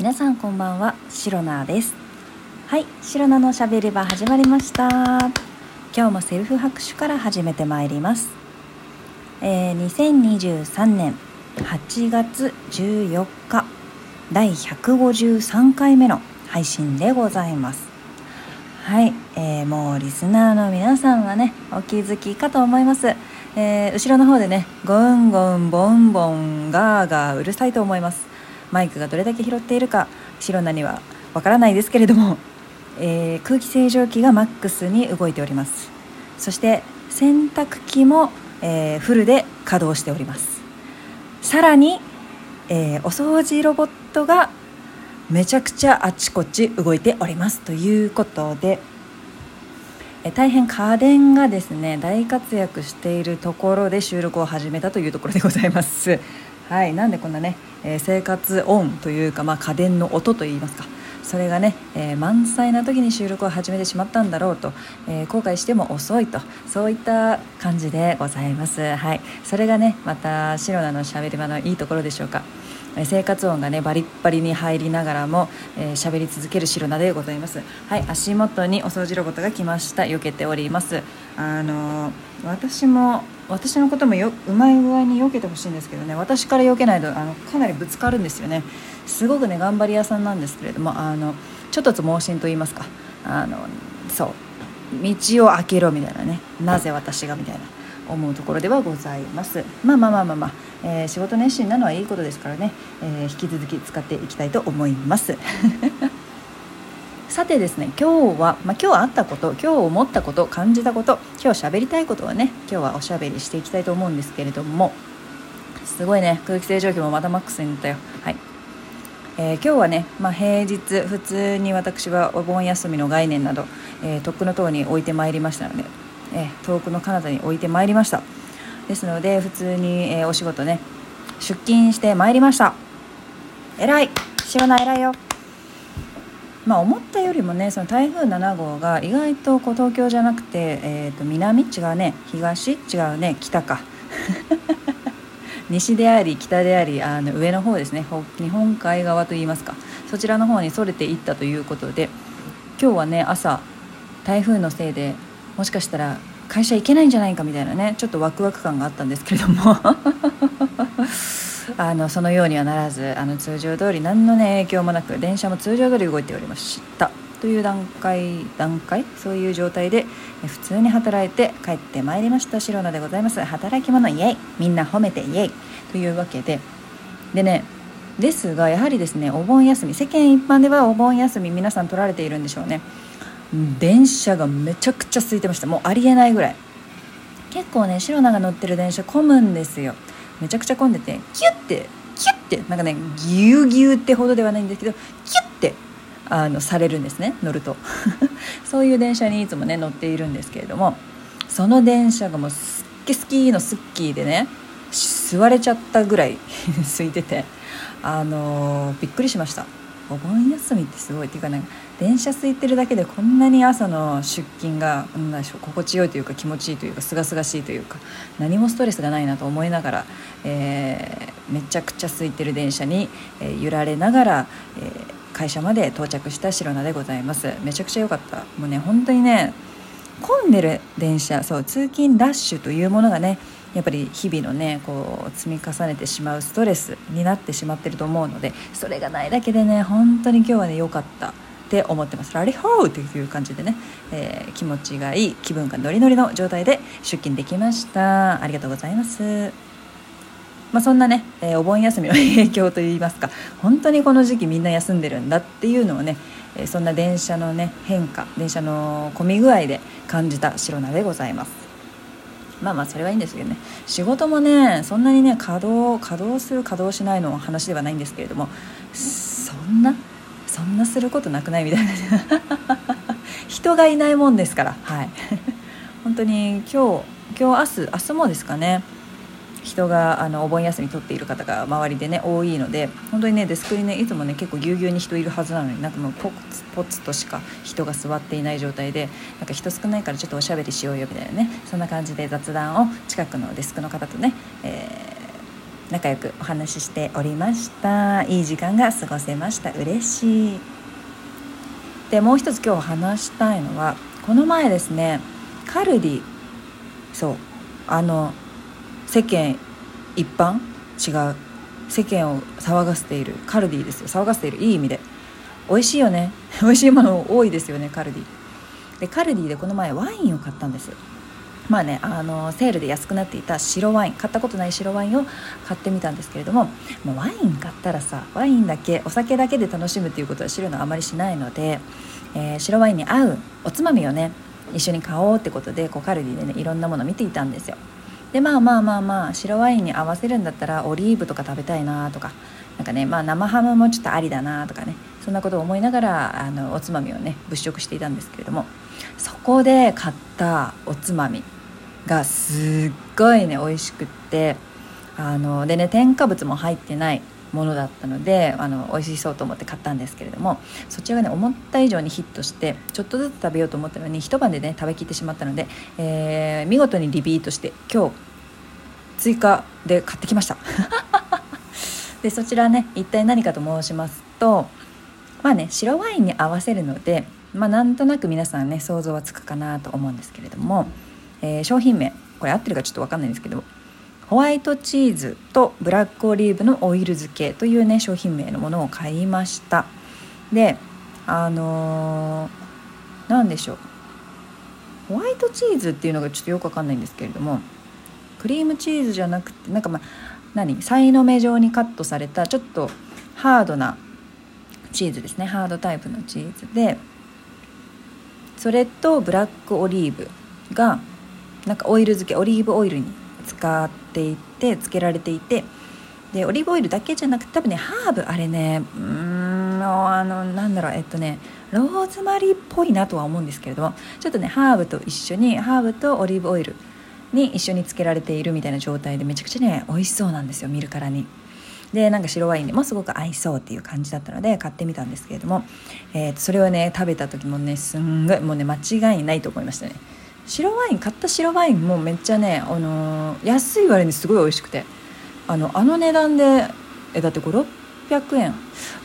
皆さんこんばんはシロナです。はいシロナのしゃべり場始まりました。今日もセルフ拍手から始めてまいります、えー、2023年8月14日第153回目の配信でございます。はい、えー、もうリスナーの皆さんはねお気づきかと思います、えー、後ろの方でねゴンゴンボンボンガーガーうるさいと思います。マイクがどれだけ拾っているか白菜にはわからないですけれども、えー、空気清浄機がマックスに動いております。そして洗濯機も、えー、フルで稼働しております。さらに、えー、お掃除ロボットがめちゃくちゃあちこち動いておりますということでえ大変家電がですね大活躍しているところで収録を始めたというところでございます。はいなんでこんなねえー、生活音というか、まあ、家電の音といいますかそれがね、えー、満載な時に収録を始めてしまったんだろうと、えー、後悔しても遅いとそういった感じでございます。はいそれがねまたシロナのしゃべり場のいいところでしょうか。生活音がねバリッバリに入りながらも喋、えー、り続ける白菜でございます。はい足元にお掃除ロボットが来ました。避けております。あのー、私も私のこともようまい具合に避けてほしいんですけどね。私から避けないとあのかなりぶつかるんですよね。すごくね頑張り屋さんなんですけれどもあのちょっとつ盲信と言いますか。あのそう。道を開けろみたいなね。なぜ私がみたいな。思うところではございます。まあまあまあまあまあ、えー、仕事熱心なのはいいことですからね、えー、引き続き使っていきたいと思います。さてですね今日は、まあ、今日あったこと今日思ったこと感じたこと今日喋りたいことはね今日はおしゃべりしていきたいと思うんですけれどもすごいね空気清浄機もまたマックスになったよ。はい、えー、今日はね、まあ、平日普通に私はお盆休みの概念など、えー、とっくの塔に置いてまいりましたので、え、遠くの彼方に置いてまいりました。ですので普通に、え、お仕事ね出勤してまいりました。偉い。知らない偉いよ。まあ、思ったよりもねその台風7号が意外とこう東京じゃなくて、えー、と南？違うね。東？違うね。北か。西であり北でありあの上の方ですね。日本海側といいますか。そちらの方にそれていったということで今日はね朝台風のせいでもしかしたら会社行けないんじゃないかみたいなねちょっとワクワク感があったんですけれども。あのそのようにはならずあの通常通り何の、ね、影響もなく電車も通常通り動いておりました。という段階段階そういう状態で普通に働いて帰ってまいりました白菜でございます。働き者イエイ。みんな褒めてイエイ。というわけで。でねですがやはりですねお盆休み世間一般ではお盆休み皆さん取られているんでしょうね。電車がめちゃくちゃ空いてました。もうありえないぐらい。結構ね白菜が乗ってる電車混むんですよ。めちゃくちゃ混んでてキュッてキュッてなんかねギュギュってほどではないんですけどキュッてあのされるんですね乗ると。そういう電車にいつもね乗っているんですけれどもその電車がもうすっげすきのスッキーでね座れちゃったぐらい 空いててあのー、びっくりしました。お盆休みってすごいっていうかね電車空いてるだけでこんなに朝の出勤が何でしょう心地よいというか気持ちいいというかすがすがしいというか何もストレスがないなと思いながら、えー、めちゃくちゃ空いてる電車に、えー、揺られながら、えー、会社まで到着した白菜でございます。めちゃくちゃ良かった。もうね本当にね混んでる電車そう通勤ラッシュというものがねやっぱり日々のねこう積み重ねてしまうストレスになってしまってると思うのでそれがないだけでね本当に今日はね良かったって思ってます。ラリホーっていう感じでね、えー、気持ちがいい気分がノリノリの状態で出勤できました。ありがとうございます。まあ、そんなね、えー、お盆休みの影響といいますか本当にこの時期みんな休んでるんだっていうのをね、えー、そんな電車のね変化電車の混み具合で感じた白菜でございます。まあまあそれはいいんですけどね。仕事もねそんなにね稼働稼働する稼働しないの話ではないんですけれどもそんなそんなすることなくないみたいな。人がいないもんですから。はい。本当に今日今日明日明日もですかね。人があのお盆休み取っている方が周りでね多いので本当にねデスクにねいつもね結構ぎゅうぎゅうに人いるはずなのになんかもうポツポツとしか人が座っていない状態でなんか人少ないからちょっとおしゃべりしようよみたいなねそんな感じで雑談を近くのデスクの方とね、えー仲良くお話ししておりました。いい時間が過ごせました。嬉しい。でもう一つ今日話したいのはこの前ですねカルディそうあの世間一般？違う。世間を騒がせている。カルディですよ。騒がせている。いい意味で。美味しいよね。美味しいもの多いですよね。カルディ。でカルディでこの前ワインを買ったんです。まあねあのセールで安くなっていた白ワイン。買ったことない白ワインを買ってみたんですけれどももうワイン買ったらさワインだけお酒だけで楽しむっていうことは知るのあまりしないので、えー、白ワインに合うおつまみをね一緒に買おうってことでこうカルディでねいろんなもの見ていたんですよ。でまあまあまあまあ白ワインに合わせるんだったらオリーブとか食べたいなとかなんかねまあ生ハムもちょっとありだなとかねそんなことを思いながらあのおつまみをね物色していたんですけれどもそこで買ったおつまみがすっごいね美味しくってあのでね添加物も入ってないものだったのであの美味しそうと思って買ったんですけれどもそちらがね思った以上にヒットしてちょっとずつ食べようと思ったのに一晩でね食べきってしまったので、えー、見事にリピートして今日追加で買ってきました。でそちらね一体何かと申しますとまあね白ワインに合わせるのでまあなんとなく皆さんね想像はつくかなと思うんですけれどもえー、商品名これ合ってるかちょっと分かんないんですけどホワイトチーズとブラックオリーブのオイル漬けというね商品名のものを買いました。であのー、何でしょう。ホワイトチーズっていうのがちょっとよく分かんないんですけれどもクリームチーズじゃなくてなんかまあ何？さいの目状にカットされたちょっとハードなチーズですね。ハードタイプのチーズでそれとブラックオリーブがなんかオイル漬けオリーブオイルに使っていてつけられていてでオリーブオイルだけじゃなくて多分ねハーブあれねうーんあのなんだろうえっとねローズマリーっぽいなとは思うんですけれどもちょっとねハーブと一緒にハーブとオリーブオイルに一緒につけられているみたいな状態でめちゃくちゃね美味しそうなんですよ見るからに。でなんか白ワインにもすごく合いそうっていう感じだったので買ってみたんですけれども、えー、それをね食べた時もねすんごいもうね間違いないと思いましたね。白ワイン買った白ワインもめっちゃね、あのー、安い割にすごい美味しくて。あのあの値段でえだってこれ600円。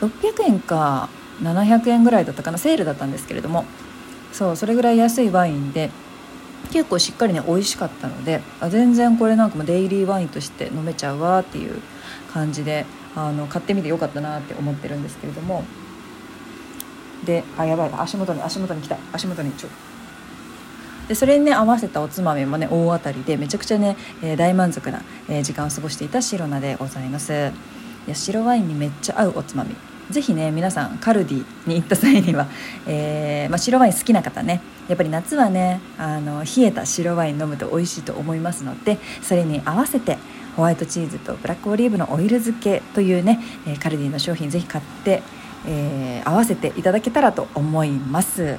600円か700円ぐらいだったかなセールだったんですけれども。そうそれぐらい安いワインで結構しっかりね美味しかったのであ全然これなんかもデイリーワインとして飲めちゃうわっていう感じであの買ってみてよかったなって思ってるんですけれども。であやばい足元に足元に来た。足元にちょっと。でそれにね合わせたおつまみもね大当たりでめちゃくちゃね、えー、大満足な、えー、時間を過ごしていた白菜でございます。いや白ワインにめっちゃ合うおつまみ。ぜひね皆さんカルディに行った際には、えー、まあ、白ワイン好きな方ねやっぱり夏はねあの冷えた白ワイン飲むと美味しいと思いますのでそれに合わせてホワイトチーズとブラックオリーブのオイル漬けというね、えカルディの商品ぜひ買って、えー、合わせていただけたらと思います。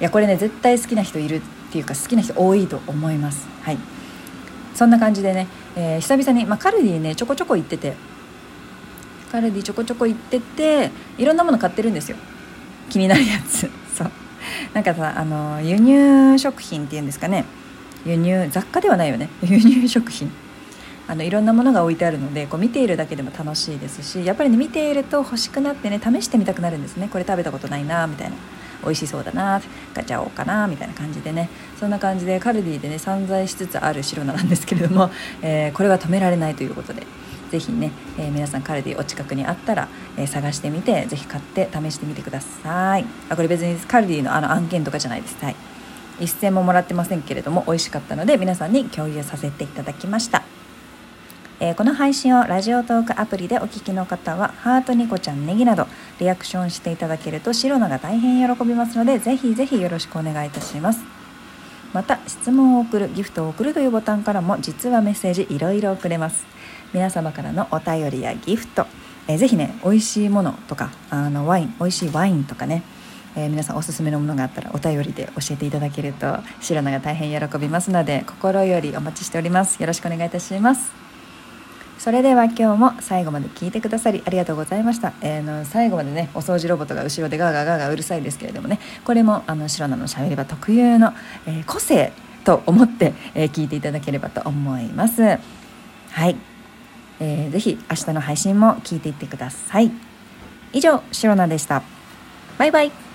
いやこれね絶対好きな人いるっていうか好きな人多いと思います。はい。そんな感じでね、えー、久々に、まあ、カルディねちょこちょこ行ってて。カルディちょこちょこ行ってていろんなもの買ってるんですよ。気になるやつ。そう。なんかさあの輸入食品っていうんですかね。輸入雑貨ではないよね。輸入食品。あのいろんなものが置いてあるのでこう見ているだけでも楽しいですしやっぱりね見ていると欲しくなってね試してみたくなるんですね。これ食べたことないなみたいな。美味しそうだなガチャおうかなみたいな感じでね。そんな感じでカルディでね散財しつつある白菜なんですけれども、えー、これは止められないということでぜひね、えー、皆さんカルディお近くにあったら、えー、探してみてぜひ買って試してみてください。あこれ別にカルディのあの案件とかじゃないです。はい。一銭ももらってませんけれども美味しかったので皆さんに共有させていただきました。えー、この配信をラジオトークアプリでお聞きの方はハートニコちゃんネギなどリアクションしていただけるとシロナが大変喜びますのでぜひぜひよろしくお願いいたします。また質問を送るギフトを送るというボタンからも実はメッセージいろいろ送れます。皆様からのお便りやギフト、えー、ぜひね美味しいものとかあのワイン美味しいワインとかねえー、皆さんおすすめのものがあったらお便りで教えていただけると白菜が大変喜びますので心よりお待ちしております。よろしくお願いいたします。それでは今日も最後まで聞いてくださりありがとうございました、えー、の最後までねお掃除ロボットが後ろでガーガーガーガーうるさいですけれどもねこれもあの白菜のしゃべり場特有の、えー、個性と思って、えー、聞いていただければと思いますはいえー、ぜひ明日の配信も聞いていってください以上シロナでしたバイバイ